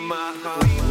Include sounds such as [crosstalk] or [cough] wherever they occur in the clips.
my heart.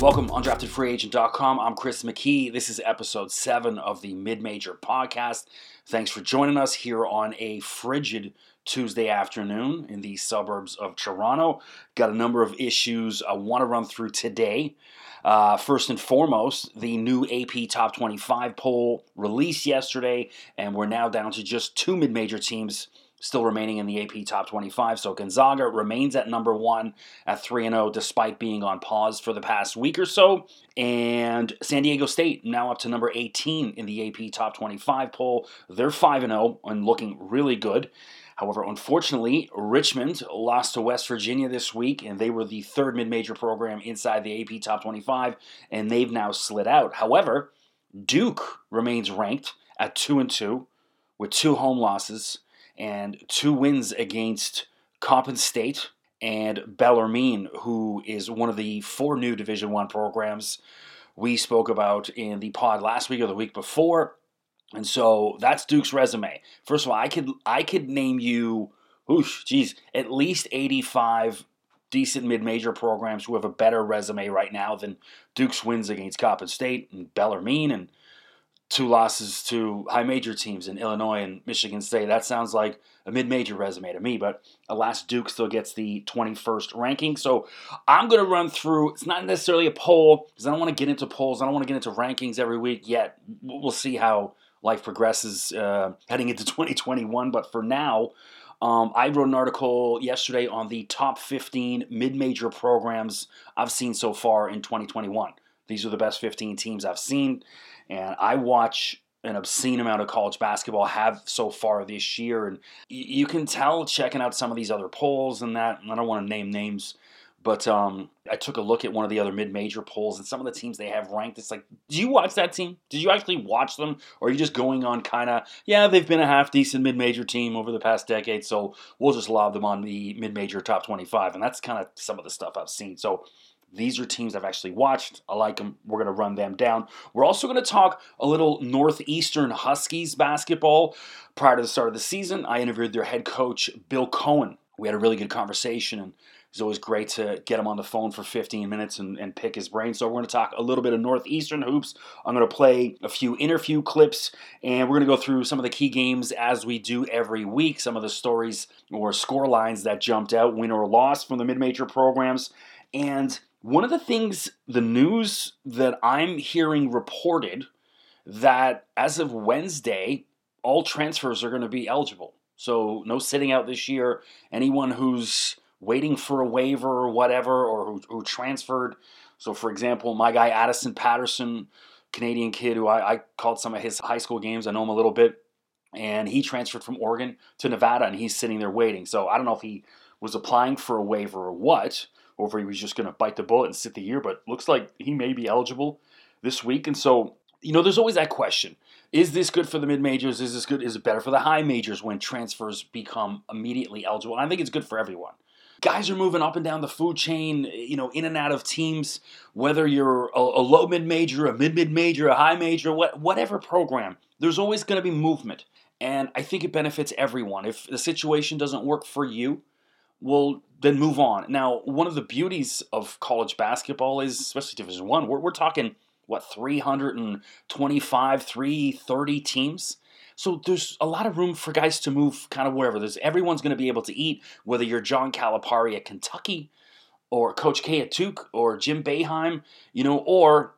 Welcome, undraftedfreeagent.com. I'm Chris McKee. This is episode seven of the Mid Major podcast. Thanks for joining us here on a frigid Tuesday afternoon in the suburbs of Toronto. Got a number of issues I want to run through today. Uh, first and foremost, the new AP Top 25 poll released yesterday, and we're now down to just two mid major teams still remaining in the AP Top 25. So Gonzaga remains at number one at 3 0, despite being on pause for the past week or so. And San Diego State now up to number 18 in the AP Top 25 poll. They're 5 0 and looking really good. However, unfortunately, Richmond lost to West Virginia this week, and they were the third mid major program inside the AP Top 25, and they've now slid out. However, Duke remains ranked at 2 and 2 with two home losses and two wins against Coppin State and Bellarmine, who is one of the four new Division One programs we spoke about in the pod last week or the week before. And so that's Duke's resume. First of all, I could I could name you, whoosh, geez, at least 85 decent mid-major programs who have a better resume right now than Duke's wins against Coppin State and Bellarmine and two losses to high major teams in Illinois and Michigan State. That sounds like a mid major resume to me, but alas, Duke still gets the 21st ranking. So I'm going to run through, it's not necessarily a poll because I don't want to get into polls. I don't want to get into rankings every week yet. We'll see how life progresses uh, heading into [laughs] 2021. But for now, um, I wrote an article yesterday on the top 15 mid major programs I've seen so far in 2021. These are the best 15 teams I've seen. And I watch an obscene amount of college basketball have so far this year. And you can tell checking out some of these other polls and that. And I don't want to name names, but um, I took a look at one of the other mid major polls and some of the teams they have ranked. It's like, do you watch that team? Did you actually watch them? Or are you just going on kind of, yeah, they've been a half decent mid major team over the past decade, so we'll just lob them on the mid major top 25. And that's kind of some of the stuff I've seen. So these are teams I've actually watched. I like them. We're going to run them down. We're also going to talk a little Northeastern Huskies basketball. Prior to the start of the season, I interviewed their head coach, Bill Coen. We had a really good conversation, and it's always great to get him on the phone for 15 minutes and, and pick his brain. So, we're going to talk a little bit of Northeastern hoops. I'm going to play a few interview clips, and we're going to go through some of the key games as we do every week, some of the stories or score lines that jumped out, win or loss from the mid major programs. And one of the things, the news that I'm hearing reported, that as of Wednesday, all transfers are going to be eligible. So no sitting out this year. Anyone who's waiting for a waiver or whatever, or who, who transferred. So, for example, my guy Addison Patterson, Canadian kid who I, I called some of his high school games. I know him a little bit, and he transferred from Oregon to Nevada, and he's sitting there waiting. So I don't know if he was applying for a waiver or what or if he was just going to bite the bullet and sit the year, but looks like he may be eligible this week. And so, you know, there's always that question. Is this good for the mid majors? Is this good? Is it better for the high majors when transfers become immediately eligible? And I think it's good for everyone. Guys are moving up and down the food chain, you know, in and out of teams, whether you're a, a low mid major, a mid mid major, a high major, what, whatever program, there's always going to be movement. And I think it benefits everyone. If the situation doesn't work for you, well, then move on. Now, one of the beauties of college basketball is, especially Division One, we're, we're talking what 325, 330 teams. So there's a lot of room for guys to move kind of wherever. There's everyone's going to be able to eat, whether you're John Calipari at Kentucky, or Coach K at Duke, or Jim Boeheim, you know, or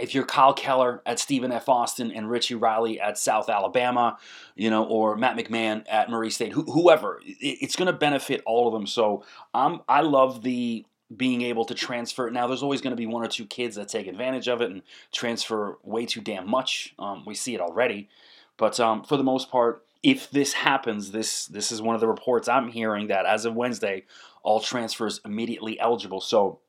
if you're Kyle Keller at Stephen F. Austin and Richie Riley at South Alabama, you know, or Matt McMahon at Murray State, wh- whoever, it's going to benefit all of them. So I'm, I love the being able to transfer. Now, there's always going to be one or two kids that take advantage of it and transfer way too damn much. Um, we see it already, but um, for the most part, if this happens, this this is one of the reports I'm hearing that as of Wednesday, all transfers immediately eligible. So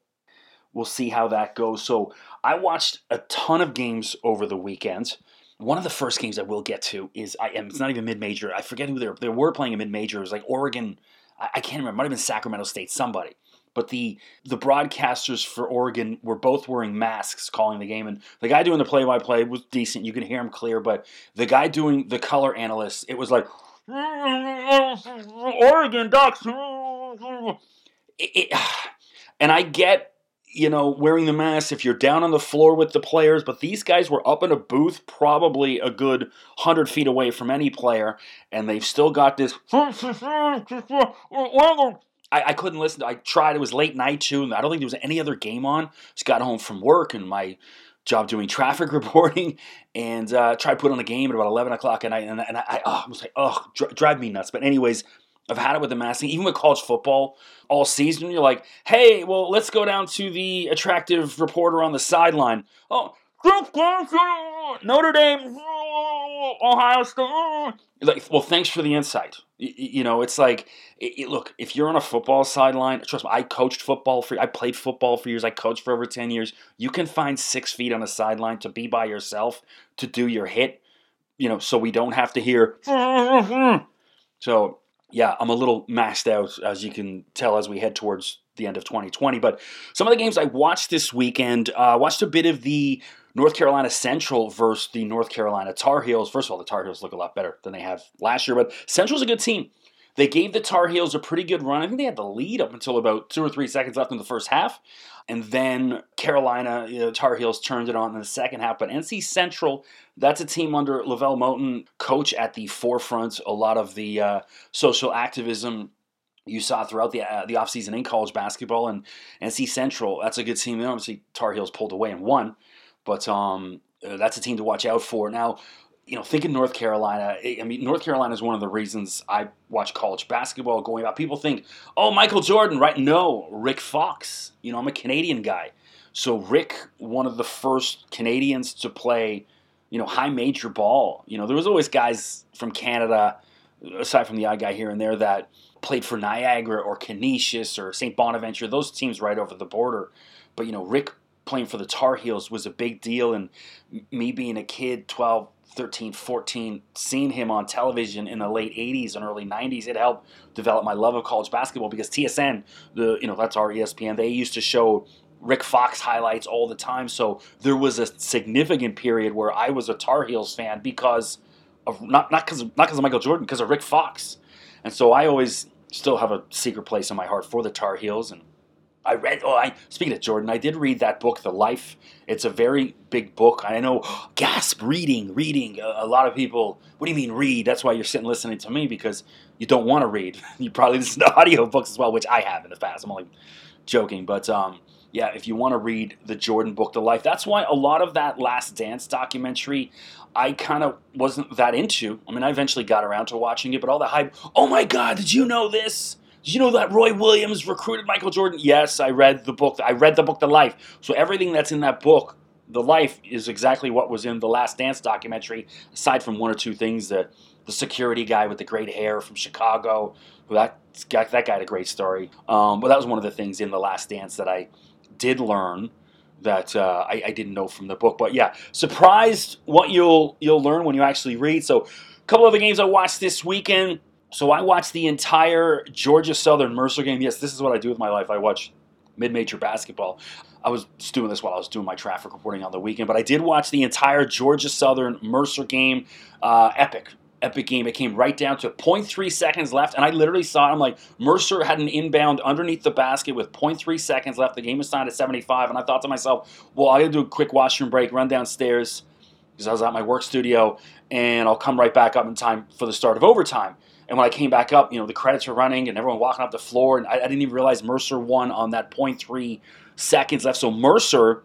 we'll see how that goes. So I watched a ton of games over the weekend. One of the first games I will get to is I am it's not even mid major. I forget who they were. They were playing a mid major. It was like Oregon. I, I can't remember. It might have been Sacramento State. Somebody. But the the broadcasters for Oregon were both wearing masks calling the game, and the guy doing the play by play was decent. You could hear him clear, but the guy doing the color analyst, it was like Oregon Ducks. It, it, [sighs] and I get you know, wearing the mask if you're down on the floor with the players, but these guys were up in a booth, probably a good 100 feet away from any player, and they've still got this. [laughs] I, I couldn't listen. I tried. It was late night too, and I don't think there was any other game on. Just got home from work and my job doing [laughs] traffic reporting, and uh, tried to put on a game at about eleven o'clock at night, and, and I, oh, I was like, oh, dr- drive me nuts. But anyways, I've had it with the masking, even with college football all season. You're like, hey, well, let's go down to the attractive reporter on the sideline. Oh, Notre Dame, Ohio State. Like, well, thanks for the insight. You, know, it's like, it, it, look, if you're on a football sideline, trust me, I coached football for, I played football for years, I coached for over 10 years. You can find six feet on a sideline to be by yourself, to do your hit, you know, so we don't have to hear. [laughs] So, yeah, I'm a little maxed out, as you can tell, as we head towards the end of 2020. But some of the games I watched this weekend, uh, watched a bit of the North Carolina Central versus the North Carolina Tar Heels. First of all, the Tar Heels look a lot better than they have last year, but Central's a good team. They gave the Tar Heels a pretty good run. I think they had the lead up until about two or three seconds left in the first half. And then Carolina, you know, Tar Heels turned it on in the second half. But NC Central, that's a team under LeVelle Moton, coach at the forefront. A lot of the uh, social activism you saw throughout the uh, the offseason in college basketball. And NC Central, that's a good team. Obviously, Tar Heels pulled away and won. But um, uh, that's a team to watch out for. Now, you know, thinking North Carolina, I mean, North Carolina is one of the reasons I watch college basketball going out. People think, oh, Michael Jordan, right? No, Rick Fox. You know, I'm a Canadian guy. So Rick, one of the first Canadians to play, you know, high major ball. You know, there was always guys from Canada, aside from the odd guy here and there, that played for Niagara or Canisius or St. Bonaventure, those teams right over the border. But, you know, Rick playing for the Tar Heels was a big deal. And me being a kid, 12, 13, 14, seeing him on television in the late 80s and early 90s, it helped develop my love of college basketball because TSN, the you know that's our ESPN, they used to show Rick Fox highlights all the time. So there was a significant period where I was a Tar Heels fan because of not not because not because of Michael Jordan, because of Rick Fox, and so I always still have a secret place in my heart for the Tar Heels and I read. Oh, I speaking of Jordan, I did read that book, The Life. It's a very big book. I know. [gasps] Gasp! Reading, reading. A, a lot of people. What do you mean read? That's why you're sitting listening to me because you don't want to read. [laughs] You probably listen to [laughs] audio books as well, which I have in the past. I'm only joking, but um, yeah, if you want to read the Jordan book, The Life, that's why a lot of that Last Dance documentary, I kind of wasn't that into. I mean, I eventually got around to watching it, but all the hype. Oh my God! Did you know this? Did you know that Roy Williams recruited Michael Jordan? Yes, I read the book. I read the book, The Life. So everything that's in that book, The Life, is exactly what was in the Last Dance documentary, aside from one or two things that the security guy with the great hair from Chicago, that that guy had a great story. Um, but that was one of the things in the Last Dance that I did learn that uh, I, I, didn't know from the book. But yeah, surprised what you'll you'll learn when you actually read. So, a couple of the games I watched this weekend. So I watched the entire Georgia Southern Mercer game. Yes, this is what I do with my life. I watch mid-major basketball. I was doing this while I was doing my traffic reporting on the weekend, but I did watch the entire Georgia Southern Mercer game. Uh, epic, epic game. It came right down to 0.3 seconds left, and I literally saw it. I'm like, Mercer had an inbound underneath the basket with 0.3 seconds left. The game was signed at 75, and I thought to myself, well, I gotta do a quick washroom break, run downstairs because I was at my work studio, and I'll come right back up in time for the start of overtime. And when I came back up, you know, the credits were running and everyone walking up the floor, and I, I didn't even realize Mercer won on that 0.3 seconds left. So Mercer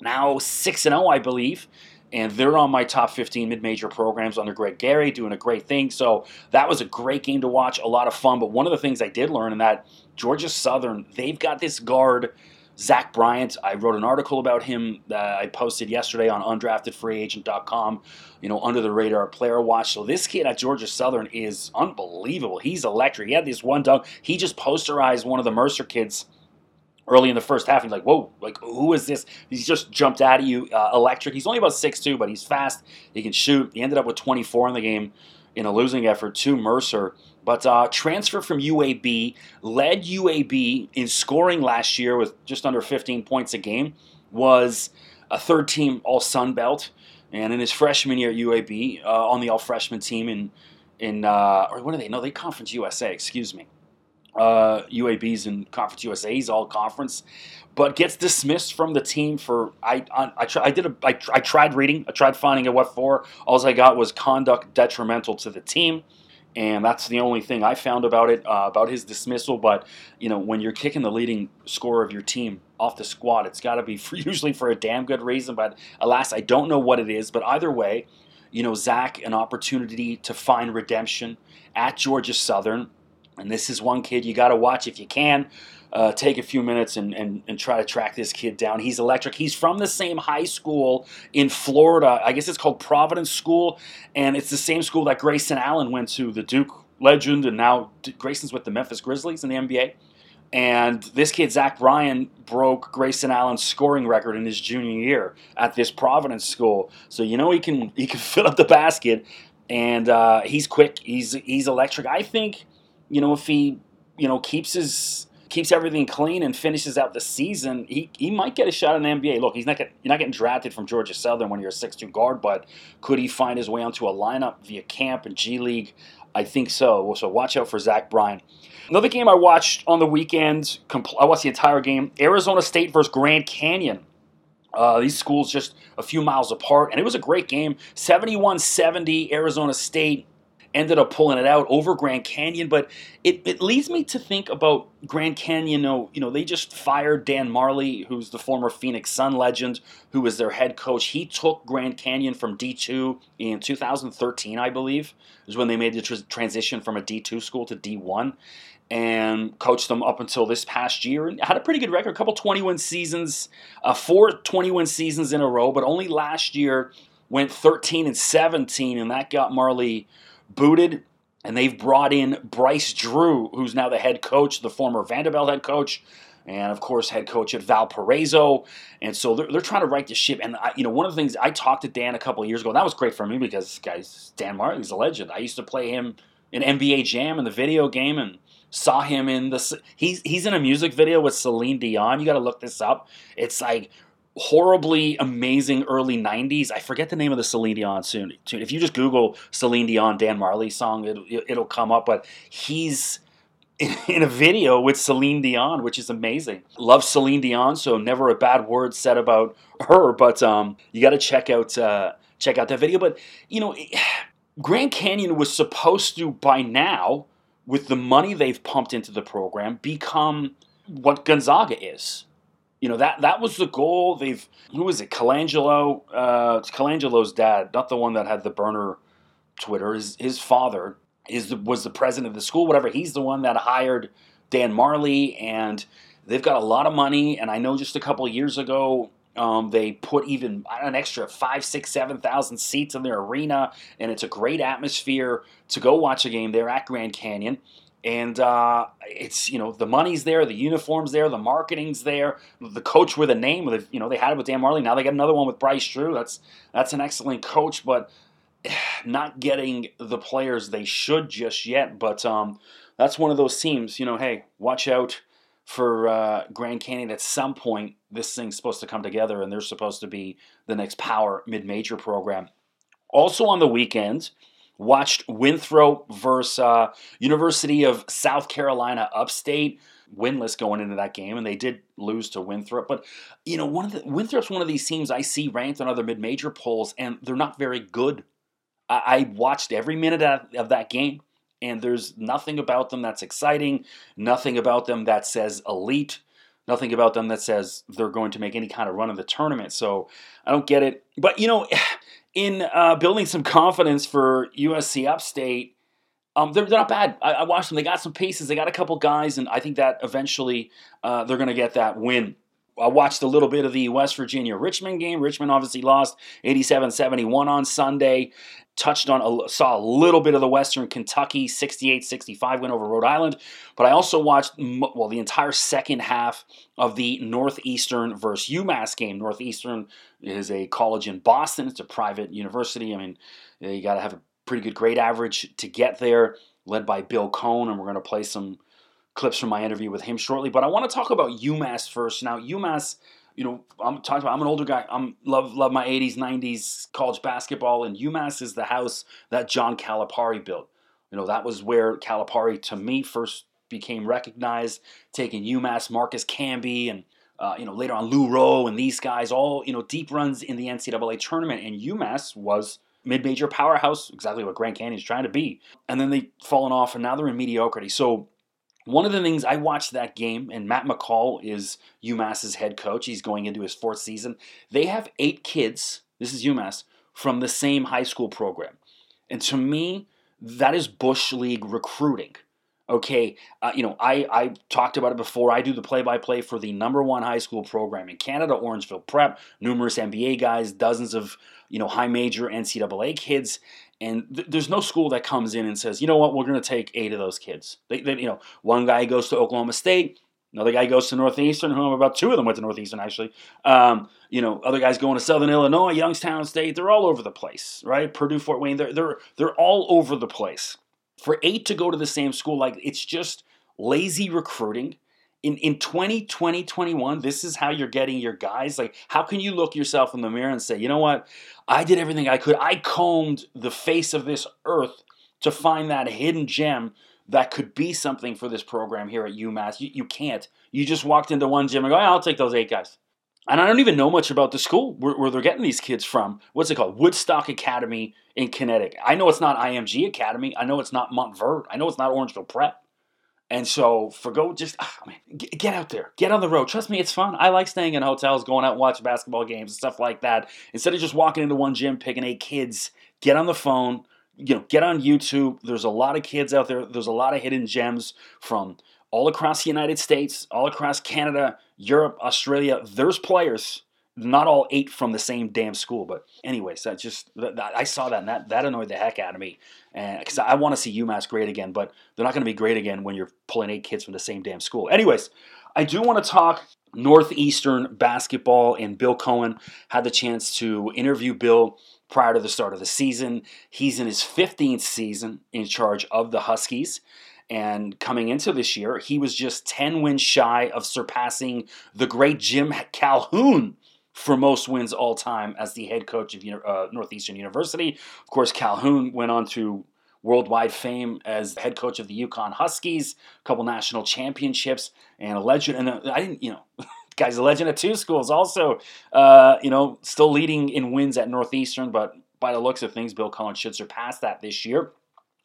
now 6 and 0, I believe. And they're on my top 15 mid major programs under Greg Gary, doing a great thing. So that was a great game to watch, a lot of fun. But one of the things I did learn in that Georgia Southern, they've got this guard Zach Bryant, I wrote an article about him that I posted yesterday on undraftedfreeagent.com, you know, under the radar player watch. So this kid at Georgia Southern is unbelievable. He's electric. He had this one dunk. He just posterized one of the Mercer kids early in the first half. He's like, whoa, like who is this? He's just jumped out at you, uh, electric. He's only about 6'2", but he's fast. He can shoot. He ended up with 24 in the game in a losing effort to Mercer. But uh, transfer from UAB, led UAB in scoring last year with just under 15 points a game, was a third team All Sun Belt. And in his freshman year at UAB, uh, on the All Freshman team in, in uh, or what are they? No, they Conference USA, excuse me uh, UAB's and Conference USA's all conference, but gets dismissed from the team for I I, I, I did a I, I tried reading I tried finding a what for all I got was conduct detrimental to the team. And that's the only thing I found about it, uh, about his dismissal. But you know, when you're kicking the leading scorer of your team off the squad, it's got to be [laughs] for, usually for a damn good reason. But alas, I don't know what it is. But either way, you know, Zach, an opportunity to find redemption at Georgia Southern and this is one kid you got to watch if you can. Uh, take a few minutes and, and, and try to track this kid down. He's electric. He's from the same high school in Florida. I guess it's called Providence School, and it's the same school that Grayson Allen went to, the Duke legend, and now Grayson's with the Memphis Grizzlies in the NBA. And this kid, Zach Bryant, broke Grayson Allen's scoring record in his junior year at this Providence school. So you know he can he can [laughs] fill up the basket, and uh, he's quick. He's he's electric. I think you know, if he, you know, keeps his keeps everything clean and finishes out the season, he, he might get a shot in the NBA. Look, he's not get, you're not getting drafted from Georgia Southern when you're a six-two guard, but could he find his way onto a lineup via camp and G League? I think so. So watch out for Zach Bryant. Another game I watched on the weekend, I watched the entire game, Arizona State versus Grand Canyon. Uh, these schools just a few miles apart, and it was a great game. 71 70, Arizona State ended up pulling it out over Grand Canyon. But it, it leads me to think about Grand Canyon. You know, you know, they just fired Dan Majerle, who's the former Phoenix Sun legend, who was their head coach. He took Grand Canyon from D2 in 2013, I believe, is when they made the tr- transition from a D2 school to D1 and coached them up until this past year and had a pretty good record, a couple 21 seasons, uh, four 21 seasons in a row, but only last year went 13 and 17, and that got Majerle booted. And they've brought in Bryce Drew, who's now the head coach, the former Vanderbilt head coach, and of course head coach at Valparaiso. And so they're, they're trying to right the ship. And I, you know, one of the things I talked to Dan a couple years ago, and that was great for me because this guy's Dan Martin, he's a legend. I used to play him in NBA Jam in the video game and saw him in the he's he's in a music video with Celine Dion. You got to look this up. It's like horribly amazing early 90s. I forget the name of the Celine Dion soon. If you just Google Celine Dion Dan Majerle song, it'll, it'll come up. But he's [laughs] in a video with Celine Dion, which is amazing. Love Celine Dion, so never a bad word said about her. But um, you got to check out uh, check out that video. But you know, [sighs] Grand Canyon was supposed to by now, with the money they've pumped into the program, become what Gonzaga is you know that that was the goal. They've who was it? Colangelo. Uh, Colangelo's dad, not the one that had the burner Twitter. His his father is the, was the president of the school. Whatever. He's the one that hired Dan Majerle, and they've got a lot of money. And I know just a couple years ago. Um, they put even an extra five, six, seven thousand seats in their arena, and it's a great atmosphere to go watch a game there at Grand Canyon and uh, it's you know the money's there, the uniforms there, the marketing's there, the coach with a name. With you know they had it with Dan Majerle. now they got another one with Bryce Drew. That's that's an excellent coach, but [sighs] not getting the players they should just yet. But um, that's one of those teams. You know, hey, watch out for uh, Grand Canyon. At some point, this thing's supposed to come together, and they're supposed to be the next power mid-major program. Also on the weekends Watched Winthrop versus uh, University of South Carolina Upstate winless going into that game, and they did lose to Winthrop. But you know, one of the Winthrop's one of these teams I see ranked on other mid-major polls, and they're not very good. I, I watched every minute of, of that game, and there's nothing about them that's exciting. Nothing about them that says elite. Nothing about them that says they're going to make any kind of run of the tournament. So I don't get it. But you know [sighs] in uh, building some confidence for USC Upstate, um, they're, they're, not bad. I, I, watched them. They got some pieces. They got a couple guys, and I think that eventually uh, they're going to get that win. I watched a little bit of the West Virginia Richmond game. Richmond obviously lost 87 71 on Sunday. Touched on, saw a little bit of the Western Kentucky 68 65 win over Rhode Island. But I also watched, well, the entire second half of the Northeastern versus UMass game. Northeastern is a college in Boston, it's a private university. I mean, you got to have a pretty good grade average to get there, led by Bill Coen, and we're going to play some clips from my interview with him shortly. But I want to talk about UMass first. Now, UMass, you know, I'm talking about. I'm an older guy. I'm love love my 80s, 90s college basketball, and UMass is the house that John Calipari built. You know, that was where Calipari, to me, first became recognized. Taking UMass, Marcus Camby, and uh, you know later on Lou Roe and these guys, all you know, deep runs in the NCAA tournament, and UMass was mid-major powerhouse, exactly what Grand Canyon is trying to be. And then they've fallen off, and now they're in mediocrity. So one of the things I watched that game, and Matt McCall is UMass's head coach. He's going into his fourth season. They have eight kids. This is UMass from the same high school program, and to me, that is Bush League recruiting. Okay, uh, you know, I, I talked about it before. I do the play by play for the number one high school program in Canada, Orangeville Prep, numerous NBA guys, dozens of, you know, high major NCAA kids. And th- there's no school that comes in and says, you know what, we're going to take eight of those kids. They, they, you know, one guy goes to Oklahoma State, another guy goes to Northeastern. Who about two of them went to Northeastern actually. Um, you know, other guys going to Southern Illinois, Youngstown State. They're all over the place, right? Purdue, Fort Wayne. They're they're they're all over the place. For eight to go to the same school, like it's just lazy recruiting in in 2020 21 this is how you're getting your guys like how can you look yourself in the mirror and say you know what? I did everything i could. I combed the face of this earth to find that hidden gem that could be something for this program here at umass. You, you can't. You just walked into one gym and go oh, i'll take those eight guys. And i don't even know much about the school where, where they're getting these kids from. What's it called? Woodstock academy in connecticut. I know it's not img academy. I know it's not montverde. I know it's not orangeville prep and so for go just I ah, mean, get, out there, get on the road. Trust me, it's fun. I like staying in hotels, going out and watching basketball games and stuff like that. Instead of just walking into one gym, picking eight kids, get on the phone. You know, get on YouTube. There's a lot of kids out there. There's a lot of hidden gems from all across the United States, all across Canada, Europe, Australia. There's players not all eight from the same damn school. But anyways, that just that, that, I saw that and that that annoyed the heck out of me, and because I want to see UMass great again, but they're not going to be great again when you're pulling eight kids from the same damn school. Anyways, I do want to talk Northeastern basketball, and Bill Coen had the chance to interview Bill prior to the start of the season. He's in his 15th season in charge of the Huskies. And coming into this year, he was just 10 wins shy of surpassing the great Jim Calhoun for most wins all time as the head coach of uh, Northeastern University. Of course, Calhoun went on to worldwide fame as head coach of the UConn Huskies, a couple national championships, and a legend. And uh, I didn't, you know, [laughs] guy's a legend at two schools. Also, uh, you know, still leading in wins at Northeastern, but by the looks of things, Bill Coen should surpass that this year.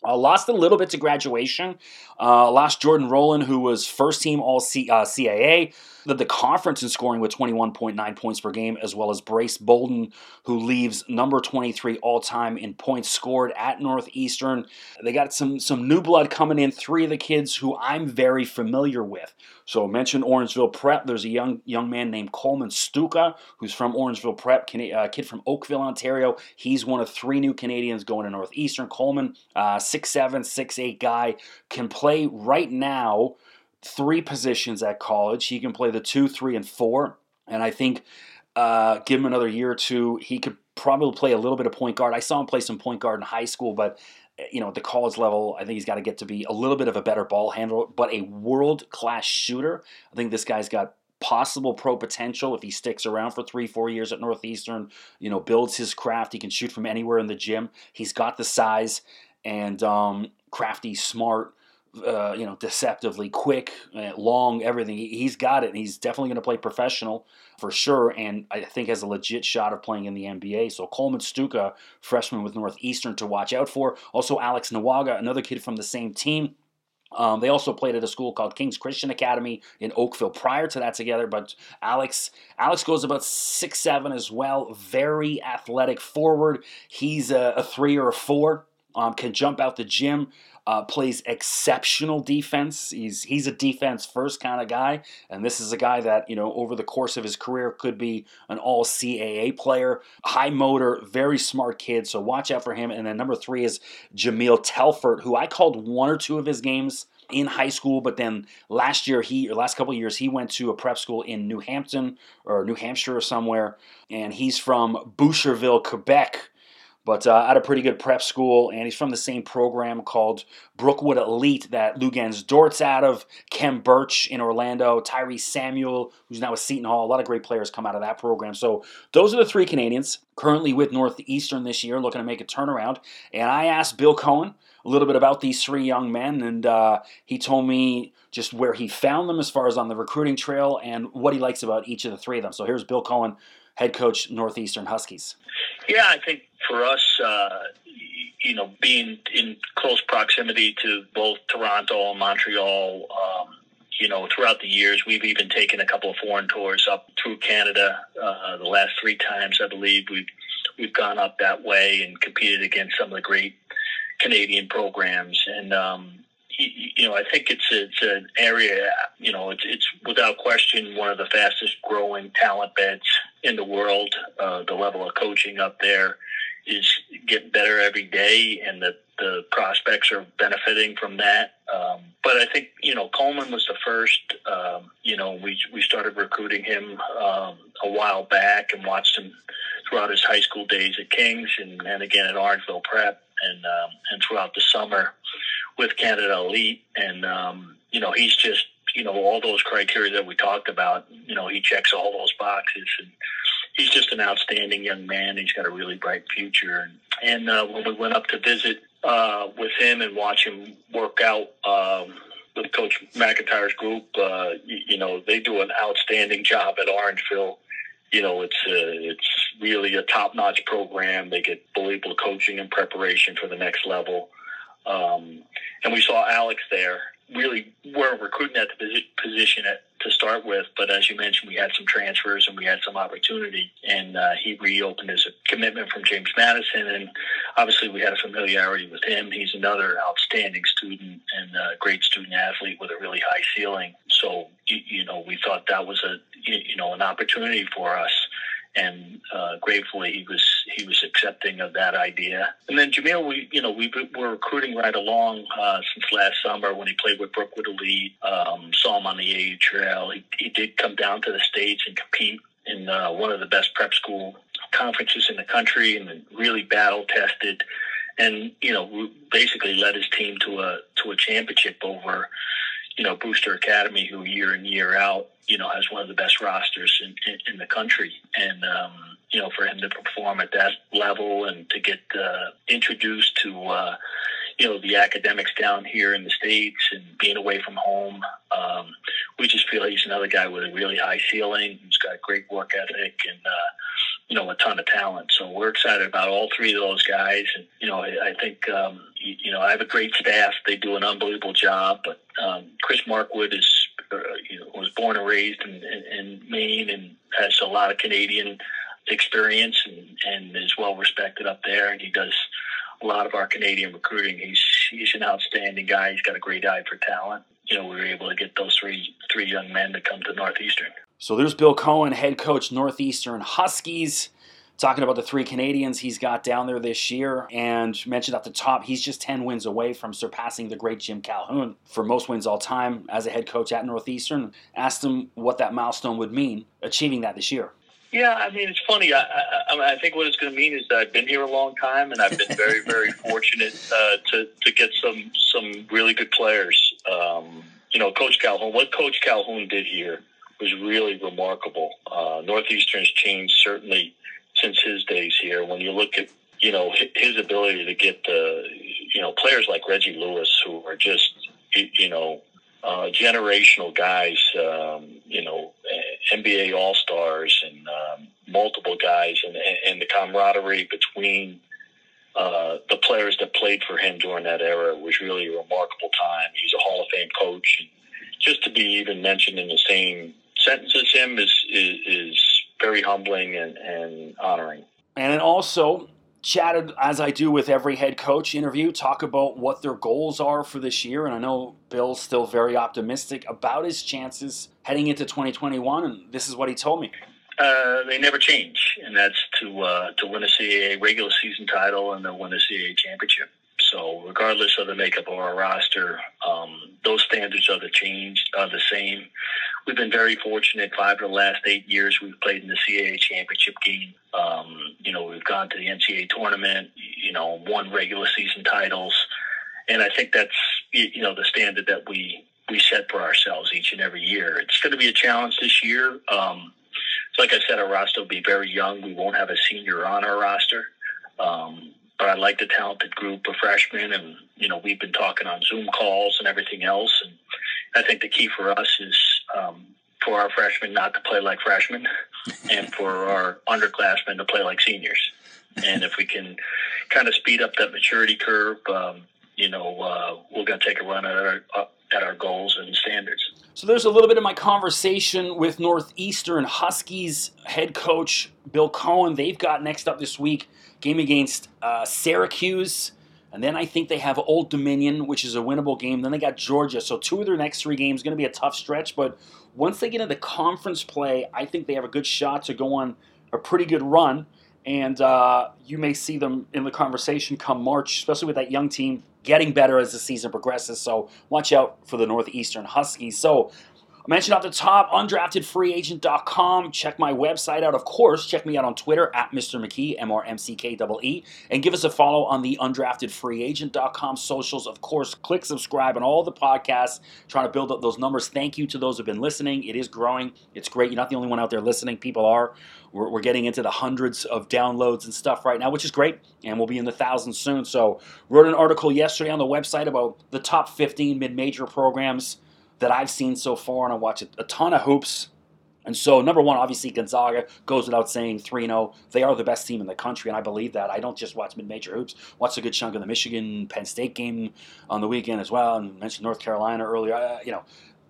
Uh, lost a little bit to graduation. Uh, lost Jordan Roland, who was first team All C- uh, CAA led the conference in scoring with 21.9 points per game, as well as Brace Bolden, who leaves number 23 all time in points scored at Northeastern. They got some some new blood coming in. Three of the kids who I'm very familiar with. So mentioned Orangeville Prep. There's a young young man named Coleman Stucke, who's from Orangeville Prep, a uh, kid from Oakville, Ontario. He's one of three new Canadians going to Northeastern. Coleman, uh, six seven, six eight guy, can play right now three positions at college. He can play the two, three, and four. And I think uh, give him another year or two, he could probably play a little bit of point guard. I saw him play some point guard in high school, but you know, at the college level, I think he's got to get to be a little bit of a better ball handler, but a world class shooter. I think this guy's got possible pro potential if he sticks around for three, four years at Northeastern. You know, builds his craft. He can shoot from anywhere in the gym. He's got the size and um, crafty, smart uh, you know, deceptively quick, uh, long, everything. He, has got it, and he's definitely going to play professional for sure. And I think has a legit shot of playing in the NBA. So Coleman Stucke, freshman with Northeastern, to watch out for. Also Alex Nwagha, another kid from the same team. Um, they also played at a school called King's Christian Academy in Oakville prior to that together. But Alex, Alex goes about six seven as well. Very athletic forward. He's a, a three or a four um, can jump out the gym, uh, plays exceptional defense. He's he's a defense first kind of guy, and this is a guy that you know over the course of his career could be an All CAA player. High motor, very smart kid. So watch out for him. And then number three is Jamil Telfort, who I called one or two of his games in high school, but then last year he, or last couple years, he went to a prep school in New Hampton or New Hampshire or somewhere, and he's from Boucherville, Quebec but uh, at a pretty good prep school, and he's from the same program called Brookwood Elite that Luguentz Dort's out of, Kem Birch in Orlando, Tyree Samuel, who's now with Seton Hall. A lot of great players come out of that program. So those are the three Canadians currently with Northeastern this year, looking to make a turnaround. And I asked Bill Coen a little bit about these three young men, and uh, he told me just where he found them as far as on the recruiting trail and what he likes about each of the three of them. So here's Bill Coen, head coach Northeastern Huskies. Yeah, I think for us, uh, you know, being in close proximity to both Toronto and Montreal, um, you know, throughout the years, we've even taken a couple of foreign tours up through Canada. Uh, the last three times, I believe, we've we've gone up that way and competed against some of the great Canadian programs. And um, you know, I think it's it's an area. You know, it's it's without question one of the fastest growing talent beds in the world. Uh, the level of coaching up there is getting better every day, and the the prospects are benefiting from that. Um, but I think you know Coleman was the first. Um, you know, we we started recruiting him um, a while back and watched him throughout his high school days at Kings and, and again at Orangeville Prep and um, and throughout the summer with Canada Elite. And um, you know, he's just you know all those criteria that we talked about. You know, he checks all those boxes and he's just an outstanding young man. He's got a really bright future. And, and uh, when we went up to visit uh, with him and watch him work out um, with Coach McIntyre's group, uh, you, you know, they do an outstanding job at Orangeville. You know, it's uh, it's really a top notch program. They get believable coaching and preparation for the next level. Um, and we saw Alex there, really weren't recruiting at the position at, to start with, but as you mentioned, we had some transfers and we had some opportunity, and uh, he reopened his commitment from James Madison, and obviously we had a familiarity with him. He's another outstanding student and a great student athlete with a really high ceiling. So you, you know we thought that was a you know an opportunity for us and uh, gratefully he was he was accepting of that idea. And then Jamil, we you know we were recruiting right along uh, since last summer when he played with Brookwood Elite. Um, saw him on the A trail. He, he did come down to the states and compete in uh, one of the best prep school conferences in the country, and really battle tested. And you know, basically led his team to a to a championship over you know, Brewster Academy, who year in year out, you know, has one of the best rosters in, in, in the country, and um, you know, for him to perform at that level and to get uh, introduced to, uh, you know, the academics down here in the states and being away from home, um, we just feel he's another guy with a really high ceiling. He's got great work ethic and. Uh, you know, a ton of talent. So we're excited about all three of those guys. And, you know, I, think, um, you, you, know, I have a great staff. They do an unbelievable job. But um, Chris Markwood is, uh, you know, was born and raised in, in, in, Maine and has a lot of Canadian experience and, and is well respected up there. And he does a lot of our Canadian recruiting. He's, he's an outstanding guy. He's got a great eye for talent. You know, we were able to get those three, three young men to come to Northeastern. So there's Bill Coen, head coach Northeastern Huskies, talking about the three Canadians he's got down there this year. And mentioned at the top, he's just 10 wins away from surpassing the great Jim Calhoun for most wins all time as a head coach at Northeastern. Asked him what that milestone would mean, achieving that this year. Yeah, I mean, it's funny. I, I, I think what it's going to mean is that I've been here a long time, and I've been very, very [laughs] fortunate uh, to to get some some really good players. Um, you know, Coach Calhoun. What Coach Calhoun did here was really remarkable. Uh, Northeastern's changed certainly since his days here. When you look at you know his ability to get the you know players like Reggie Lewis who are just you know uh, generational guys, um, you know NBA All Stars and um, multiple guys, and, and the camaraderie between uh, the players that played for him during that era was really a remarkable time. He's a Hall of Fame coach, and just to be even mentioned in the same sentences him is, is, is very humbling and, and honoring. And then also, chatted, as I do with every head coach interview, talk about what their goals are for this year. And I know Bill's still very optimistic about his chances heading into 2021. And this is what he told me. Uh, they never change, and that's to uh, to win a CAA regular season title and then win a CAA championship. So, regardless of the makeup of our roster, um, those standards are the change are the same. We've been very fortunate. Five of the last eight years, we've played in the CAA championship game. Um, you know, we've gone to the NCAA tournament. You know, won regular season titles, and I think that's you know the standard that we we set for ourselves each and every year. It's going to be a challenge this year. Um, like I said, our roster will be very young. We won't have a senior on our roster. Um, but I like the talented group of freshmen, and you know we've been talking on Zoom calls and everything else. And I think the key for us is um, for our freshmen not to play like freshmen, [laughs] and for our underclassmen to play like seniors. And if we can kind of speed up that maturity curve, um, you know, uh, we're going to take a run at our uh, at our goals and standards. So there's a little bit of my conversation with Northeastern Huskies head coach Bill Coen. They've got next up this week game against uh, Syracuse. And then I think they have Old Dominion, which is a winnable game. Then they got Georgia. So two of their next three games going to be a tough stretch. But once they get into conference play, I think they have a good shot to go on a pretty good run. And uh, you may see them in the conversation come March, especially with that young team getting better as the season progresses. So watch out for the Northeastern Huskies. So I mentioned at the top, undraftedfreeagent.com. Check my website out. Of course, check me out on Twitter at Mr. McKee, M R M C K E E. And give us a follow on the undraftedfreeagent.com socials. Of course, click subscribe on all the podcasts, trying to build up those numbers. Thank you to those who've been listening. It is growing. It's great. You're not the only one out there listening. People are. We're, we're getting into the hundreds of downloads and stuff right now, which is great. And we'll be in the thousands soon. So, wrote an article yesterday on the website about the top 15 mid major programs that I've seen so far, and I watch a, a ton of hoops. And so, number one, obviously, Gonzaga goes without saying 3 0. They are the best team in the country, and I believe that. I don't just watch mid major hoops, watch a good chunk of the Michigan Penn State game on the weekend as well, and mentioned North Carolina earlier. Uh, you know,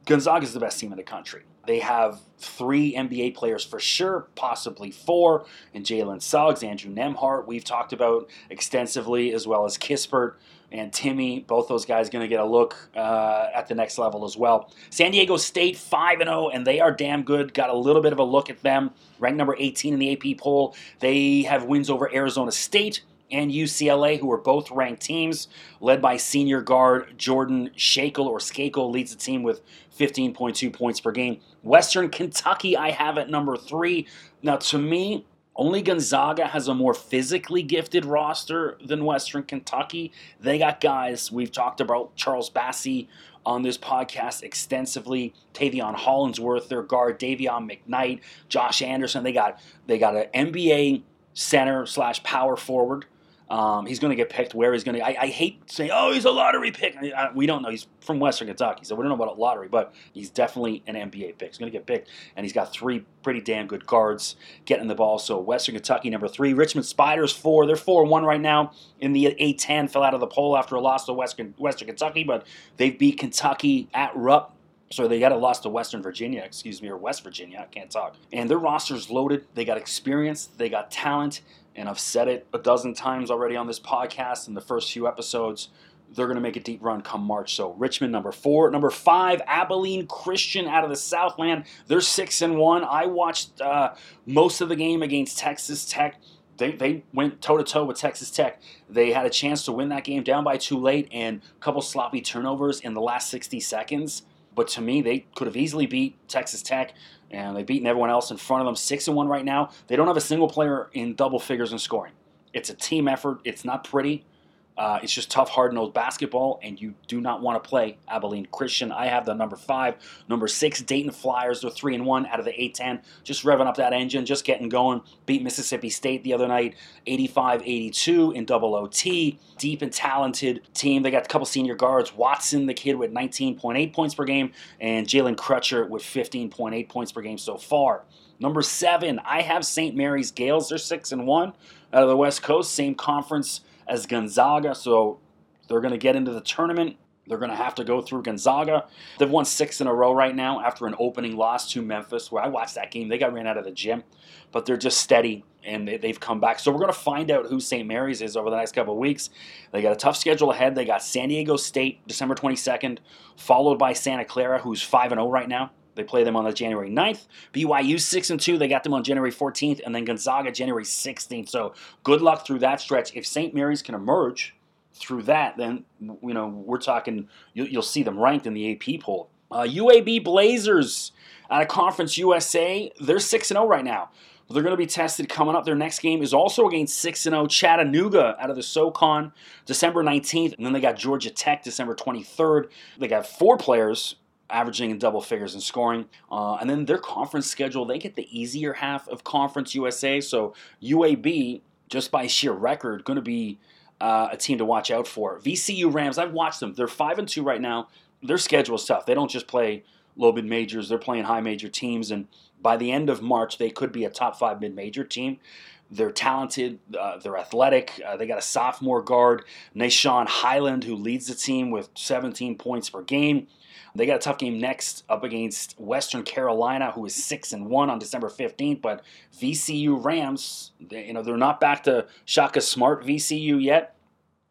Gonzaga is the best team in the country. They have three NBA players for sure, possibly four, and Jalen Suggs, Andrew Nembhard, we've talked about extensively, as well as Kispert and Timme. Both those guys going to get a look uh, at the next level as well. San Diego State 5 0, and they are damn good. Got a little bit of a look at them. Ranked number 18 in the AP poll. They have wins over Arizona State and UCLA, who are both ranked teams, led by senior guard Jordan Schakel, or Skakel leads the team with 15.2 points per game. Western Kentucky, I have at number three. Now, to me, only Gonzaga has a more physically gifted roster than Western Kentucky. They got guys, we've talked about Charles Bassey on this podcast extensively. Taveion Hollingsworth, their guard, Davion McKnight, Josh Anderson. They got they got an NBA center slash power forward um, he's going to get picked where he's going to. I, hate saying, "Oh, he's a lottery pick." I, I, we don't know. He's from Western Kentucky, so we don't know about a lottery, but he's definitely an NBA pick. He's going to get picked, and he's got three pretty damn good guards getting the ball. So Western Kentucky number three, Richmond Spiders four. They're four and one right now in the A10. Fell out of the poll after a loss to Western Western Kentucky, but they beat Kentucky at Rupp. So they got a loss to Western Virginia, excuse me, or West Virginia. I can't talk. And their roster's loaded. They got experience. They got talent and I've said it a dozen times already on this podcast in the first few episodes. They're going to make a deep run come March. So Richmond number four, number five, Abilene Christian out of the Southland. They're six and one. I watched uh, most of the game against Texas Tech. They, they went toe to toe with Texas Tech. They had a chance to win that game down by too late and a couple sloppy turnovers in the last 60 seconds. But to me, they could have easily beat Texas Tech and they've beaten everyone else in front of them. Six and one right now. They don't have a single player in double figures in scoring. It's a team effort. It's not pretty. Uh, it's just tough, hard nosed basketball, and you do not want to play Abilene Christian. I have the number five, number six, Dayton Flyers. They're three and one out of the A10. Just revving up that engine, just getting going. Beat Mississippi State the other night, 85-82 in double OT. Deep and talented team. They got a couple senior guards. Watson, the kid, with 19.8 points per game, and Jalen Crutcher with 15.8 points per game so far. Number seven, I have St. Mary's Gales. They're six and one out of the West Coast, same conference as Gonzaga, so they're going to get into the tournament. They're going to have to go through Gonzaga. They've won six in a row right now after an opening loss to Memphis, where I watched that game. They got ran out of the gym, but they're just steady and they, have come back. So we're going to find out who St. Mary's is over the next couple of weeks. They got a tough schedule ahead. They got San Diego State December 22nd, followed by Santa Clara, who's 5 0 right now. They play them on the January 9th. BYU 6 and 2. They got them on January 14th. And then Gonzaga January 16th. So good luck through that stretch. If St. Mary's can emerge through that, then, you know, we're talking, you'll, you'll see them ranked in the AP poll. Uh, UAB Blazers out of Conference USA, they're 6 and 0 right now. They're going to be tested coming up. Their next game is also against 6 0 Chattanooga out of the SOCON December 19th. And then they got Georgia Tech December 23rd. They got four players averaging in double figures in scoring. Uh, and then their conference schedule, they get the easier half of Conference USA. So UAB, just by sheer record, going to be uh, a team to watch out for. VCU Rams, I've watched them. They're five and two right now. Their schedule is tough. They don't just play low mid majors; they're playing high major teams. And by the end of March, they could be a top five mid major team. They're talented. Uh, they're athletic. Uh, they got a sophomore guard, Nah'Shon Hyland, who leads the team with 17 points per game. They got a tough game next up against Western Carolina, who is six and one on December 15th. But VCU Rams, they, you know, they're not back to Shaka Smart VCU yet,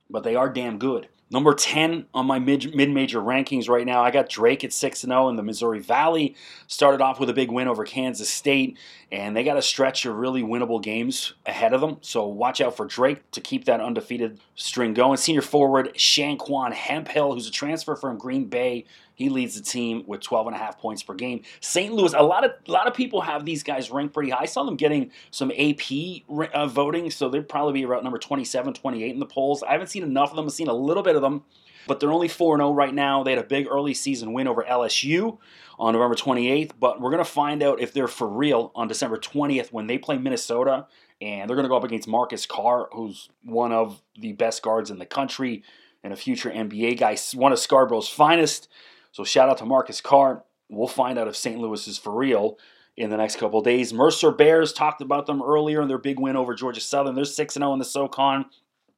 but they are damn good. Number 10 on my mid major rankings right now, I got Drake at 6 0 in the Missouri Valley. Started off with a big win over Kansas State, and they got a stretch of really winnable games ahead of them. So watch out for Drake to keep that undefeated string going. Senior forward Shanquan Hemphill, who's a transfer from Green Bay, he leads the team with 12 and a half points per game. St. Louis, a lot of a lot of people have these guys ranked pretty high. I saw them getting some AP uh, voting, so they'd probably be around number 27, 28 in the polls. I haven't seen enough of them. I've seen a little bit of them, but they're only 4 0 right now. They had a big early season win over LSU on November 28th, but we're going to find out if they're for real on December 20th when they play Minnesota and they're going to go up against Marcus Carr, who's one of the best guards in the country and a future NBA guy, one of Scarborough's finest. So shout out to Marcus Carr. We'll find out if St. Louis is for real in the next couple days. Mercer Bears talked about them earlier in their big win over Georgia Southern. They're 6 0 in the SOCON.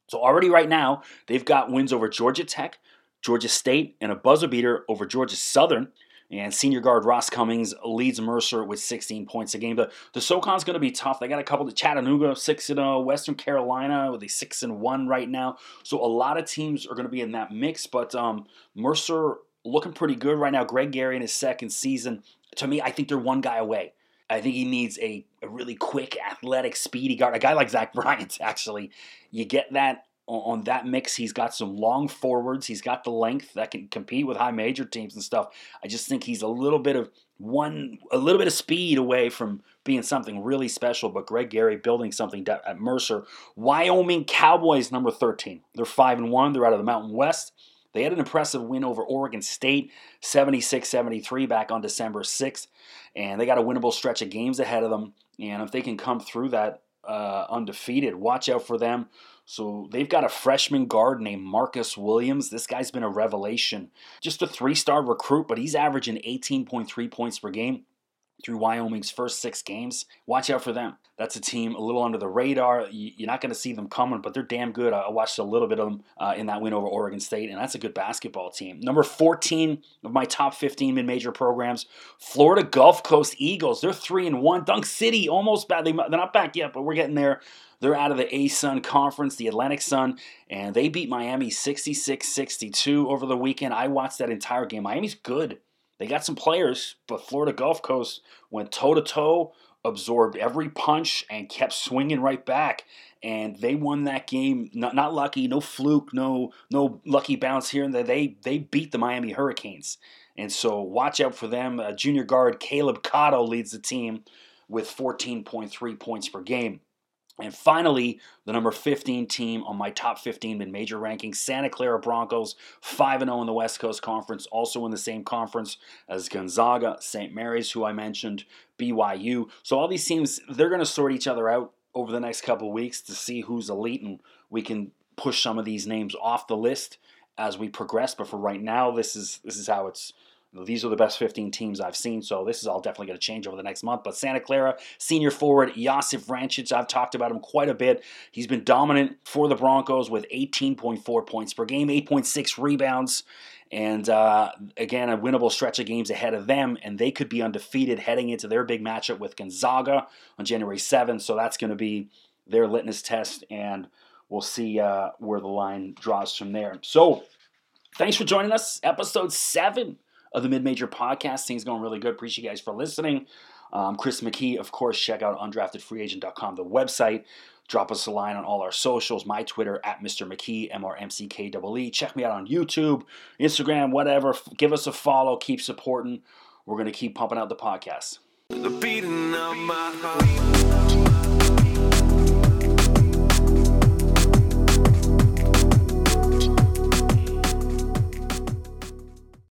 So already right now, they've got wins over Georgia Tech, Georgia State, and a buzzer beater over Georgia Southern. And senior guard Ross Cummings leads Mercer with 16 points a game. The, the SoCon's going to be tough. They got a couple to Chattanooga, 6 0, Western Carolina with a 6 and 1 right now. So a lot of teams are going to be in that mix. But um, Mercer looking pretty good right now. Greg Gary in his second season. To me, I think they're one guy away. I think he needs a, a really quick, athletic, speedy guard. A guy like Zach [laughs] Bryant, actually. You get that on that mix. He's got some long forwards. He's got the length that can compete with high major teams and stuff. I just think he's a little bit of one, a little bit of speed away from being something really special. But Greg Gary building something at Mercer. Wyoming Cowboys, number 13. They're 5 and 1. They're out of the Mountain West. They had an impressive win over Oregon State, 76 73 back on December 6th. And they got a winnable stretch of games ahead of them. And if they can come through that uh, undefeated, watch out for them. So they've got a freshman guard named Marcus Williams. This guy's been a revelation. Just a three star recruit, but he's averaging 18.3 points per game through Wyoming's first six games. Watch out for them. That's a team a little under the radar. You're not going to see them coming, but they're damn good. I watched a little bit of them uh, in that win over Oregon State, and that's a good basketball team. Number 14 of my top 15 mid-major programs, Florida Gulf Coast Eagles. They're three and one. Dunk City almost bad. They, they're not back yet, but we're getting there. They're out of the ASUN Conference, the Atlantic Sun, and they beat Miami 66-62 over the weekend. I watched that entire game. Miami's good. They got some players, but Florida Gulf Coast went toe to toe, absorbed every punch, and kept swinging right back. And they won that game. Not, not lucky, no fluke, no no lucky bounce here and there. They they beat the Miami Hurricanes. And so watch out for them. Uh, junior guard Caleb Catto leads the team with 14.3 points per game. And finally, the number 15 team on my top 15 mid major rankings, Santa Clara Broncos, 5 0 in the West Coast Conference, also in the same conference as Gonzaga, St. Mary's, who I mentioned, BYU. So all these teams, they're going to sort each other out over the next couple weeks to see who's elite, and we can push some of these names off the list as we progress. But for right now, this is this is how it's these are the best 15 teams I've seen, so this is all definitely going to change over the next month. But Santa Clara, senior forward Josip Vrankic, I've talked about him quite a bit. He's been dominant for the Broncos with 18.4 points per game, 8.6 rebounds, And uh, again, a winnable stretch of games ahead of them, and they could be undefeated heading into their big matchup with Gonzaga on January 7th. So that's going to be their litmus test, and we'll see uh, where the line draws from there. So thanks for joining us. Episode 7 of the Mid Major Podcast. Things going really good. Appreciate you guys for listening. Um, Chris McKee, of course, check out undraftedfreeagent.com, the website. Drop us a line on all our socials. My Twitter at Mr. McKee, M R M C K E E. Check me out on YouTube, Instagram, whatever. Give us a follow. Keep supporting. We're going to keep pumping out the podcast. The